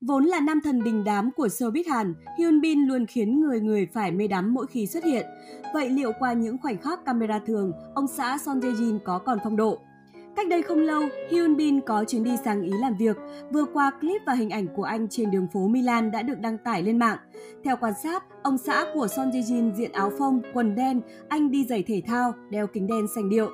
Vốn là nam thần đình đám của showbiz Hàn, Hyun Bin luôn khiến người người phải mê đắm mỗi khi xuất hiện. Vậy liệu qua những khoảnh khắc camera thường, ông xã Son Jae Jin có còn phong độ? Cách đây không lâu, Hyun Bin có chuyến đi sang Ý làm việc. Vừa qua, clip và hình ảnh của anh trên đường phố Milan đã được đăng tải lên mạng. Theo quan sát, ông xã của Son Jae Jin diện áo phông, quần đen, anh đi giày thể thao, đeo kính đen xanh điệu.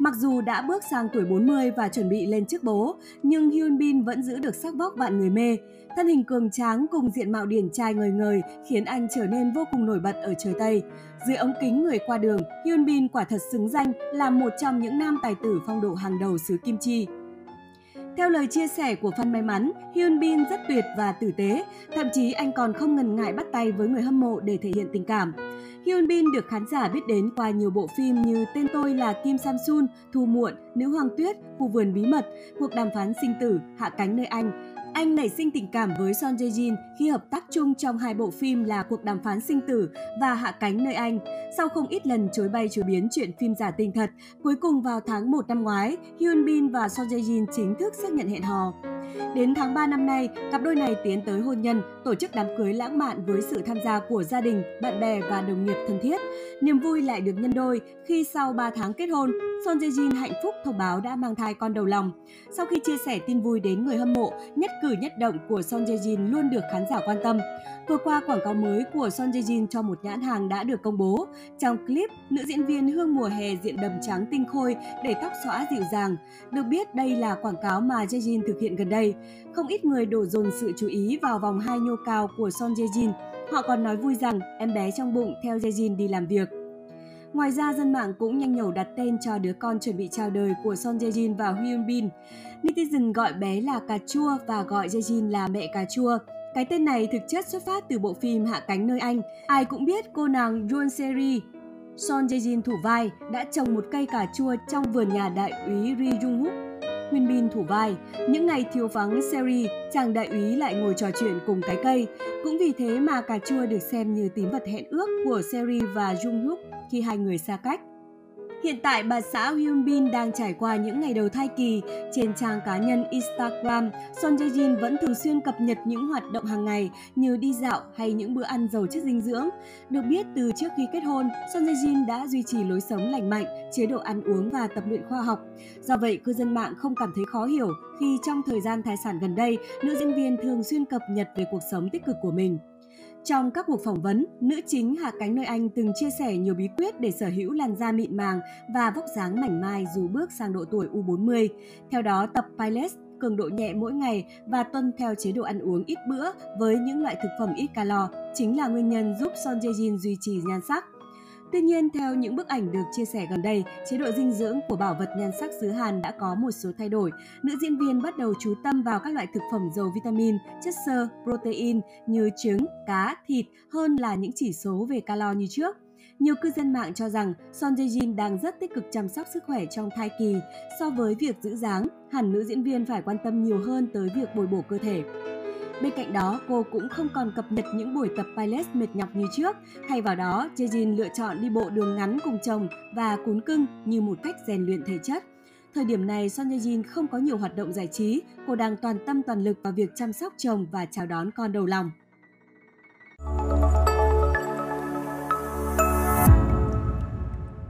Mặc dù đã bước sang tuổi 40 và chuẩn bị lên chức bố, nhưng Hyun Bin vẫn giữ được sắc vóc vạn người mê. Thân hình cường tráng cùng diện mạo điển trai ngời ngời khiến anh trở nên vô cùng nổi bật ở trời Tây. Dưới ống kính người qua đường, Hyun Bin quả thật xứng danh là một trong những nam tài tử phong độ hàng đầu xứ Kim Chi. Theo lời chia sẻ của fan may mắn, Hyun Bin rất tuyệt và tử tế, thậm chí anh còn không ngần ngại bắt tay với người hâm mộ để thể hiện tình cảm. Hyun Bin được khán giả biết đến qua nhiều bộ phim như Tên tôi là Kim Samsun, Thu muộn, Nữ hoàng tuyết, Khu vườn bí mật, Cuộc đàm phán sinh tử, Hạ cánh nơi anh. Anh nảy sinh tình cảm với Son Jae Jin khi hợp tác chung trong hai bộ phim là Cuộc đàm phán sinh tử và Hạ cánh nơi anh. Sau không ít lần chối bay chối biến chuyện phim giả tình thật, cuối cùng vào tháng 1 năm ngoái, Hyun Bin và Son Jae Jin chính thức xác nhận hẹn hò. Đến tháng 3 năm nay, cặp đôi này tiến tới hôn nhân, tổ chức đám cưới lãng mạn với sự tham gia của gia đình, bạn bè và đồng nghiệp thân thiết. Niềm vui lại được nhân đôi khi sau 3 tháng kết hôn, Son Jae Jin hạnh phúc thông báo đã mang thai con đầu lòng. Sau khi chia sẻ tin vui đến người hâm mộ, nhất cử nhất động của Son Jae Jin luôn được khán giả quan tâm. Vừa qua, quảng cáo mới của Son Jae Jin cho một nhãn hàng đã được công bố. Trong clip, nữ diễn viên hương mùa hè diện đầm trắng tinh khôi để tóc xõa dịu dàng. Được biết đây là quảng cáo mà Jae Jin thực hiện gần đây. Không ít người đổ dồn sự chú ý vào vòng hai nhô cao của Son Ye Jin. Họ còn nói vui rằng em bé trong bụng theo Ye Jin đi làm việc. Ngoài ra, dân mạng cũng nhanh nhẩu đặt tên cho đứa con chuẩn bị chào đời của Son Ye Jin và Hyun Bin. Netizen gọi bé là cà chua và gọi Ye Jin là mẹ cà chua. Cái tên này thực chất xuất phát từ bộ phim Hạ cánh nơi Anh. Ai cũng biết cô nàng Yoon Seri, Son Ye Jin thủ vai, đã trồng một cây cà chua trong vườn nhà đại úy Ri Jung Wook thủ vai. Những ngày thiếu vắng Seri, chàng đại úy lại ngồi trò chuyện cùng cái cây. Cũng vì thế mà cà chua được xem như tín vật hẹn ước của Seri và Jung Wook khi hai người xa cách. Hiện tại, bà xã Hyun Bin đang trải qua những ngày đầu thai kỳ. Trên trang cá nhân Instagram, Son Jae Jin vẫn thường xuyên cập nhật những hoạt động hàng ngày như đi dạo hay những bữa ăn giàu chất dinh dưỡng. Được biết, từ trước khi kết hôn, Son Jae Jin đã duy trì lối sống lành mạnh, chế độ ăn uống và tập luyện khoa học. Do vậy, cư dân mạng không cảm thấy khó hiểu khi trong thời gian thai sản gần đây, nữ diễn viên thường xuyên cập nhật về cuộc sống tích cực của mình. Trong các cuộc phỏng vấn, nữ chính Hạ Cánh Nơi Anh từng chia sẻ nhiều bí quyết để sở hữu làn da mịn màng và vóc dáng mảnh mai dù bước sang độ tuổi U40. Theo đó, tập Pilates cường độ nhẹ mỗi ngày và tuân theo chế độ ăn uống ít bữa với những loại thực phẩm ít calo chính là nguyên nhân giúp Son Jae Jin duy trì nhan sắc. Tuy nhiên, theo những bức ảnh được chia sẻ gần đây, chế độ dinh dưỡng của bảo vật nhan sắc xứ Hàn đã có một số thay đổi. Nữ diễn viên bắt đầu chú tâm vào các loại thực phẩm giàu vitamin, chất xơ, protein như trứng, cá, thịt hơn là những chỉ số về calo như trước. Nhiều cư dân mạng cho rằng Son Jae Jin đang rất tích cực chăm sóc sức khỏe trong thai kỳ. So với việc giữ dáng, hẳn nữ diễn viên phải quan tâm nhiều hơn tới việc bồi bổ cơ thể. Bên cạnh đó, cô cũng không còn cập nhật những buổi tập Pilates mệt nhọc như trước. Thay vào đó, Jejin lựa chọn đi bộ đường ngắn cùng chồng và cún cưng như một cách rèn luyện thể chất. Thời điểm này, Son Ye-jin không có nhiều hoạt động giải trí, cô đang toàn tâm toàn lực vào việc chăm sóc chồng và chào đón con đầu lòng.